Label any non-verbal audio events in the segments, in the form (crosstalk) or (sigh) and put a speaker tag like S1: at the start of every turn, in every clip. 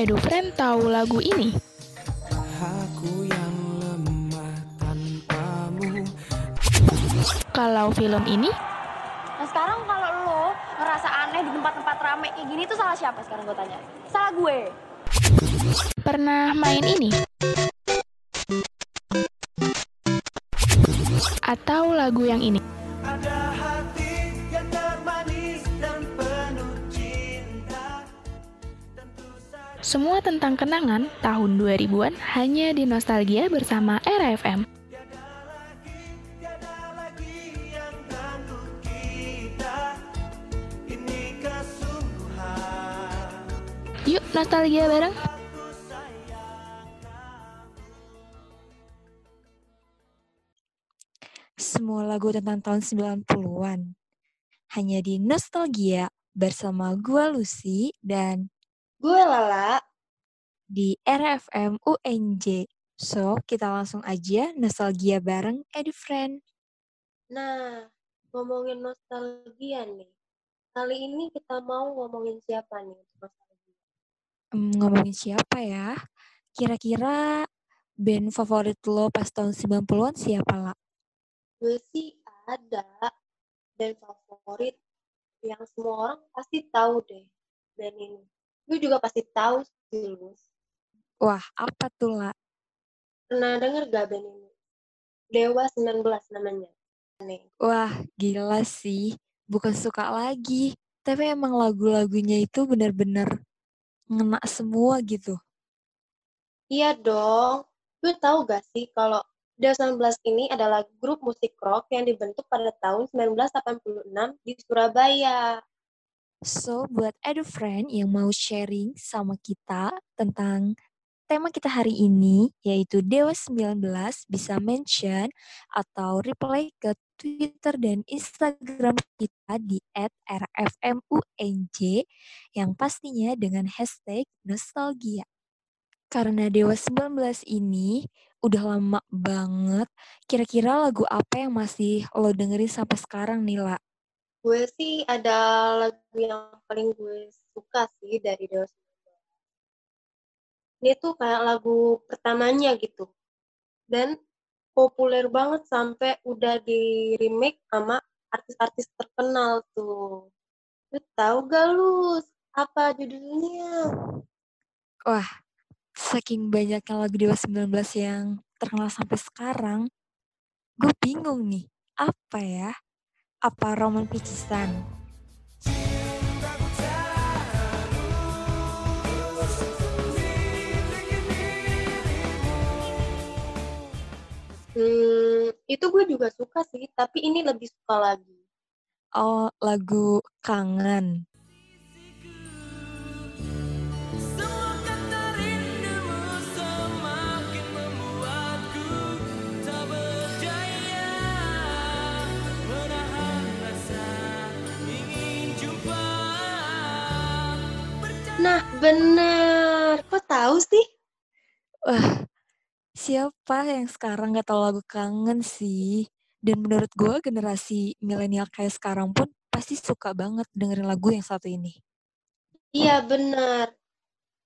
S1: EduFriend tahu lagu ini?
S2: Aku yang lemah tanpamu
S1: Kalau film ini?
S3: Nah sekarang kalau lo ngerasa aneh di tempat-tempat rame kayak gini tuh salah siapa sekarang gue tanya? Salah gue.
S1: Pernah main ini? Atau lagu yang ini?
S2: Ada
S1: Semua tentang kenangan tahun 2000-an hanya di Nostalgia bersama RFM. Yuk nostalgia bareng.
S4: Semua lagu tentang tahun 90-an. Hanya di Nostalgia bersama gua Lucy dan
S3: Gue Lala.
S4: di RFM UNJ. So, kita langsung aja nostalgia bareng EduFriend.
S5: Nah, ngomongin nostalgia nih. Kali ini kita mau ngomongin siapa nih nostalgia?
S4: Hmm, ngomongin siapa ya? Kira-kira band favorit lo pas tahun 90-an siapa lah?
S5: Gue sih ada band favorit yang semua orang pasti tahu deh band ini. Gue juga pasti tahu sih.
S4: Wah, apa tuh lah?
S5: Pernah denger gak band ini? Dewa 19 namanya. Nih.
S4: Wah, gila sih. Bukan suka lagi. Tapi emang lagu-lagunya itu bener-bener ngena semua gitu.
S5: Iya dong. Gue tahu gak sih kalau Dewa 19 ini adalah grup musik rock yang dibentuk pada tahun 1986 di Surabaya.
S4: So, buat EduFriend yang mau sharing sama kita tentang tema kita hari ini, yaitu Dewa 19, bisa mention atau reply ke Twitter dan Instagram kita di @rfmunj yang pastinya dengan hashtag nostalgia. Karena Dewa 19 ini udah lama banget, kira-kira lagu apa yang masih lo dengerin sampai sekarang nih, La?
S5: Gue sih ada lagu yang paling gue suka sih dari Dewa 19. Ini tuh kayak lagu pertamanya gitu. Dan populer banget sampai udah di remake sama artis-artis terkenal tuh. Lu tahu gak lu apa judulnya?
S4: Wah, saking banyaknya lagu Dewa 19 yang terkenal sampai sekarang, gue bingung nih, apa ya? Apa Roman Picisan?
S5: Hmm, itu gue juga suka sih, tapi ini lebih suka lagi.
S4: Oh, lagu Kangen.
S5: Bener. Kok tahu sih?
S4: Wah, siapa yang sekarang gak tahu lagu Kangen sih? Dan menurut gue generasi milenial kayak sekarang pun pasti suka banget dengerin lagu yang satu ini.
S5: Iya, bener.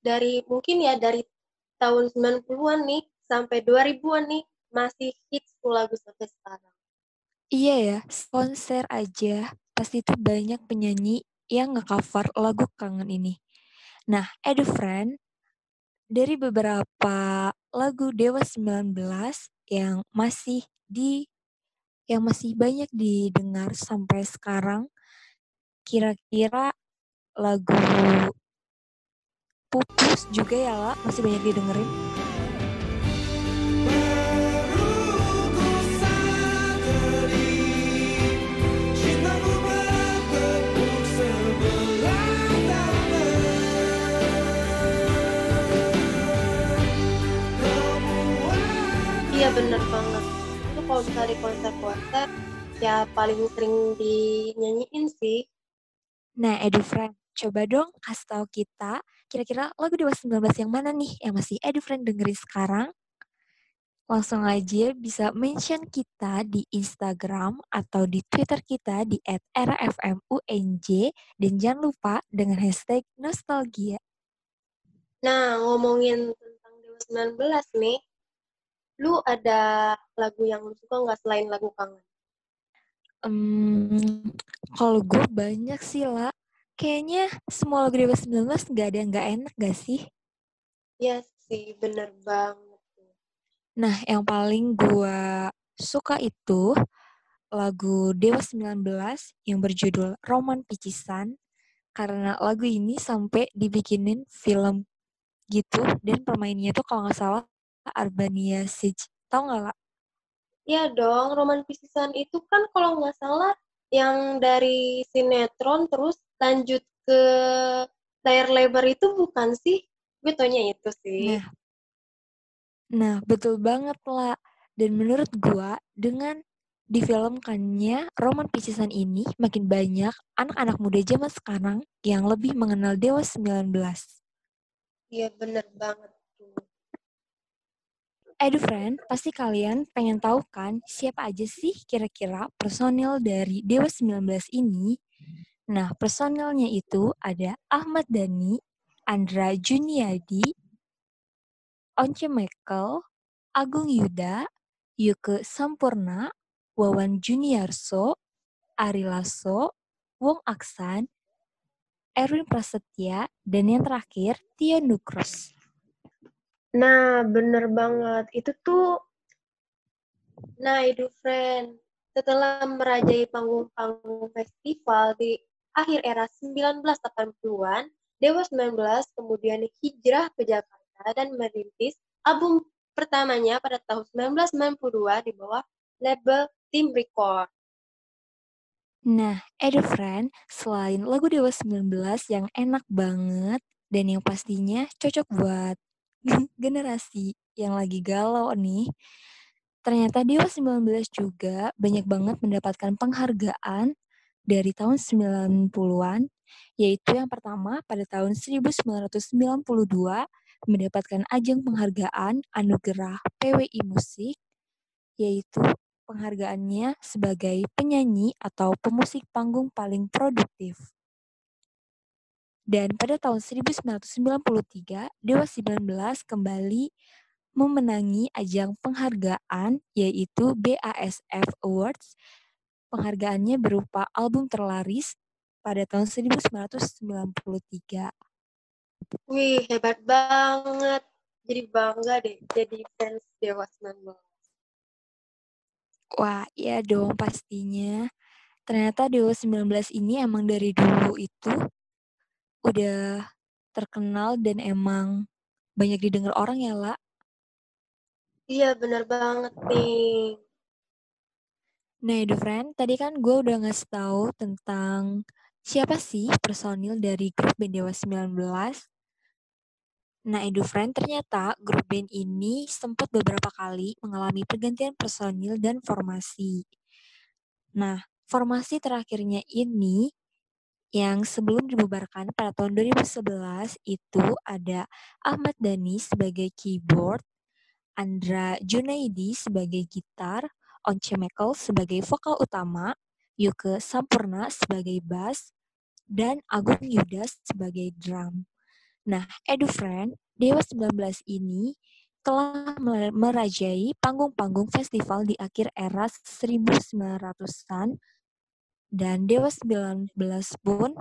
S5: Dari mungkin ya dari tahun 90-an nih sampai 2000-an nih masih hits tuh lagu sampai sekarang.
S4: Iya ya, konser aja pasti tuh banyak penyanyi yang nge-cover lagu kangen ini. Nah, EduFriend, dari beberapa lagu Dewa 19 yang masih di yang masih banyak didengar sampai sekarang, kira-kira lagu Pupus juga ya lah masih banyak didengerin.
S5: Bener banget. Itu kalau misalnya di konser-konser, ya paling sering dinyanyiin sih.
S4: Nah, EduFriend, coba dong kasih tahu kita kira-kira lagu Dewa 19 yang mana nih yang masih EduFriend dengerin sekarang? Langsung aja bisa mention kita di Instagram atau di Twitter kita di @rfmunj dan jangan lupa dengan hashtag nostalgia.
S5: Nah, ngomongin tentang Dewa 19 nih, lu ada lagu yang lu suka nggak selain lagu kangen?
S4: Hmm, kalau gue banyak sih lah. Kayaknya semua lagu Dewa 19 nggak ada yang nggak enak gak sih?
S5: Iya sih, bener banget.
S4: Nah, yang paling gue suka itu lagu Dewa 19 yang berjudul Roman Picisan karena lagu ini sampai dibikinin film gitu dan permainnya tuh kalau nggak salah Arbania Sij. Tau nggak lah?
S5: Iya dong, Roman Pisisan itu kan kalau nggak salah yang dari sinetron terus lanjut ke layar lebar itu bukan sih? Gue taunya itu sih.
S4: Nah, nah betul banget lah. Dan menurut gua dengan difilmkannya Roman Picisan ini makin banyak anak-anak muda zaman sekarang yang lebih mengenal Dewa 19.
S5: Iya bener banget tuh.
S4: Edu friend, pasti kalian pengen tahu kan siapa aja sih kira-kira personil dari Dewa 19 ini? Nah, personilnya itu ada Ahmad Dhani, Andra Juniadi, Once Michael, Agung Yuda, Yuke Sampurna, Wawan Juniarso, Ari Lasso, Wong Aksan, Erwin Prasetya, dan yang terakhir Tio Nukros.
S5: Nah, bener banget. Itu tuh, nah itu friend, setelah merajai panggung-panggung festival di akhir era 1980-an, Dewa 19 kemudian hijrah ke Jakarta dan merintis album pertamanya pada tahun 1992 di bawah label Tim Record.
S4: Nah, Edu Friend, selain lagu Dewa 19 yang enak banget dan yang pastinya cocok buat (laughs) generasi yang lagi galau nih, ternyata Dewa 19 juga banyak banget mendapatkan penghargaan dari tahun 90-an, yaitu yang pertama pada tahun 1992 mendapatkan ajang penghargaan Anugerah PWI Musik, yaitu penghargaannya sebagai penyanyi atau pemusik panggung paling produktif. Dan pada tahun 1993, Dewa 19 kembali memenangi ajang penghargaan yaitu BASF Awards. Penghargaannya berupa album terlaris pada tahun 1993.
S5: Wih, hebat banget. Jadi bangga deh jadi fans Dewa 19.
S4: Wah, iya dong pastinya. Ternyata Dewa 19 ini emang dari dulu itu udah terkenal dan emang banyak didengar orang ya, La.
S5: Iya, bener banget nih.
S4: Nah, Edu Friend, tadi kan gue udah ngasih tahu tentang siapa sih personil dari grup band Dewa 19. Nah, Edu Friend, ternyata grup band ini sempat beberapa kali mengalami pergantian personil dan formasi. Nah, formasi terakhirnya ini yang sebelum dibubarkan pada tahun 2011 itu ada Ahmad Dhani sebagai keyboard, Andra Junaidi sebagai gitar, Once Mekel sebagai vokal utama, Yuke Sampurna sebagai bass, dan Agung Yuda sebagai drum. Nah, Edu Friend, Dewa 19 ini telah merajai panggung-panggung festival di akhir era 1900-an dan Dewa 19 pun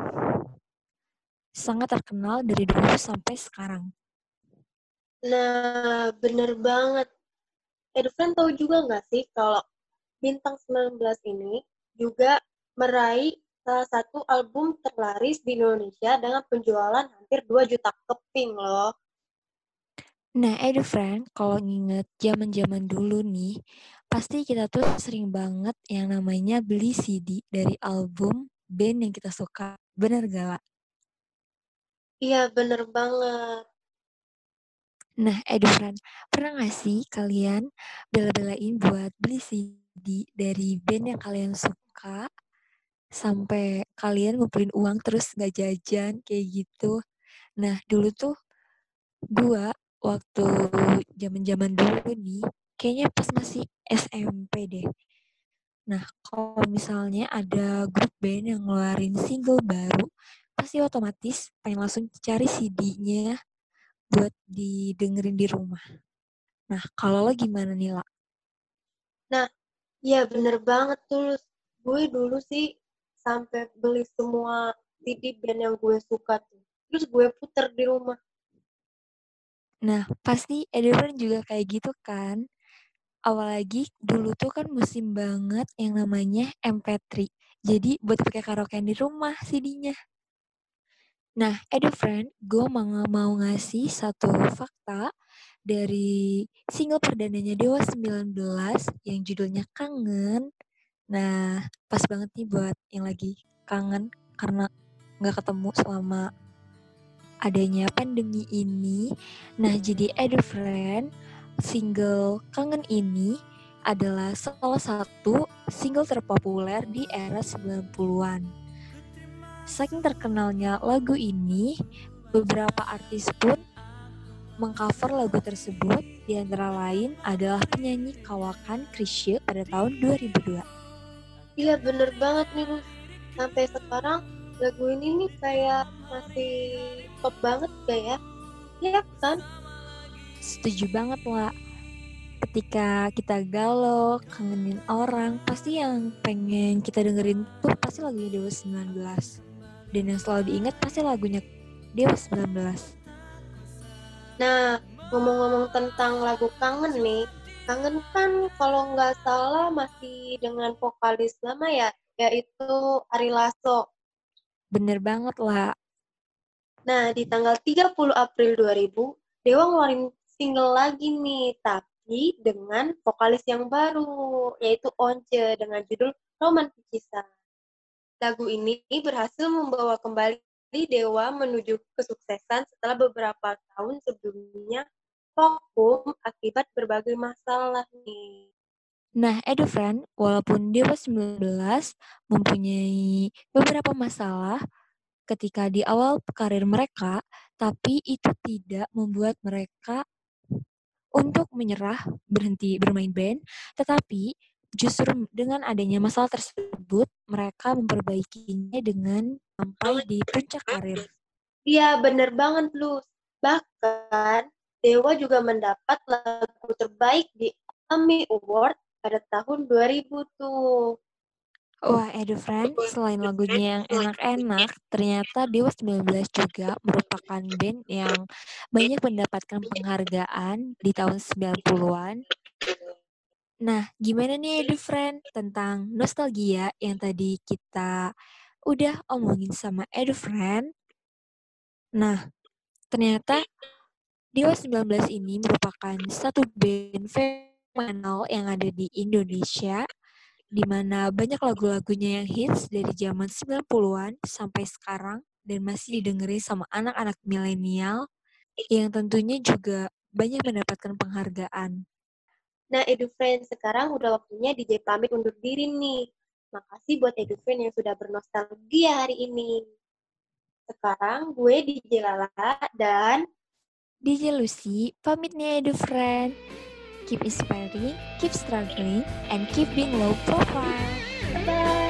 S4: sangat terkenal dari dulu sampai sekarang.
S5: Nah, bener banget. Edvan tahu juga nggak sih kalau Bintang 19 ini juga meraih salah satu album terlaris di Indonesia dengan penjualan hampir 2 juta keping loh.
S4: Nah, Edu Friend, kalau nginget zaman-zaman dulu nih, pasti kita tuh sering banget yang namanya beli CD dari album band yang kita suka. Bener gak, La?
S5: Iya, bener banget.
S4: Nah, Edu Friend, pernah gak sih kalian bela-belain buat beli CD dari band yang kalian suka sampai kalian ngumpulin uang terus gak jajan kayak gitu? Nah, dulu tuh gua waktu zaman-zaman dulu nih, kayaknya pas masih SMP deh. Nah, kalau misalnya ada grup band yang ngeluarin single baru, pasti otomatis pengen langsung cari CD-nya buat didengerin di rumah. Nah, kalau lo gimana nih, La?
S5: Iya bener banget tuh. Gue dulu sih sampai beli semua CD band yang gue suka tuh. Terus gue puter di rumah.
S4: Nah, pasti Edward juga kayak gitu kan? Apalagi dulu tuh kan musim banget yang namanya MP3. Jadi buat pakai karaokean di rumah CD-nya. Nah, Edu Friend, gue mau, ngasih satu fakta dari single perdananya Dewa 19 yang judulnya Kangen. Nah, pas banget nih buat yang lagi kangen karena nggak ketemu selama adanya pandemi ini. Nah, jadi Edu Friend, single Kangen ini adalah salah satu single terpopuler di era 90-an. Saking terkenalnya lagu ini, beberapa artis pun mengcover lagu tersebut, di antara lain adalah penyanyi kawakan Krisye pada tahun 2002.
S5: Iya bener banget nih. Sampai sekarang lagu ini nih kayak masih top banget gak ya? Iya kan?
S4: Setuju banget lah. Ketika kita galau, kangenin orang, pasti yang pengen kita dengerin tuh pasti lagunya Dewa 19. Dan yang selalu diingat pasti lagunya Dewa 19.
S5: Nah, ngomong-ngomong tentang lagu Kangen nih, Kangen kan kalau nggak salah masih dengan vokalis lama ya, yaitu Ari Lasso.
S4: Bener banget lah.
S5: Nah, di tanggal 30 April 2000, Dewa ngeluarin single lagi nih, tapi dengan vokalis yang baru, yaitu Once dengan judul Roman Kisah. Lagu ini berhasil membawa kembali Dewa menuju kesuksesan setelah beberapa tahun sebelumnya vakum akibat berbagai masalah nih.
S4: Nah, Edu Friend, walaupun Dewa 19 mempunyai beberapa masalah ketika di awal karir mereka, tapi itu tidak membuat mereka untuk menyerah, berhenti bermain band, tetapi justru dengan adanya masalah tersebut, mereka memperbaikinya dengan sampai di puncak karir.
S5: Iya, bener banget, Lus. Bahkan, Dewa juga mendapat lagu terbaik di AMI Award pada tahun 2000 tuh.
S4: Wah, Edu Friend, selain lagunya yang enak-enak, ternyata Dewa 19 juga merupakan band yang banyak mendapatkan penghargaan di tahun 90-an. Nah, gimana nih Edu Friend tentang nostalgia yang tadi kita udah omongin sama Edu Friend? Nah, ternyata Dewa 19 ini merupakan satu band fenomenal yang ada di Indonesia di mana banyak lagu-lagunya yang hits dari zaman 90-an sampai sekarang dan masih didengerin sama anak-anak milenial yang tentunya juga banyak mendapatkan penghargaan.
S5: Nah, EduFriend, sekarang udah waktunya DJ pamit undur diri nih. Makasih buat EduFriend yang sudah bernostalgia hari ini. Sekarang gue DJ Lala dan
S4: DJ Lucy, pamit nih Edu Friend. Keep inspiring, keep struggling, and keep being low profile.
S5: bye!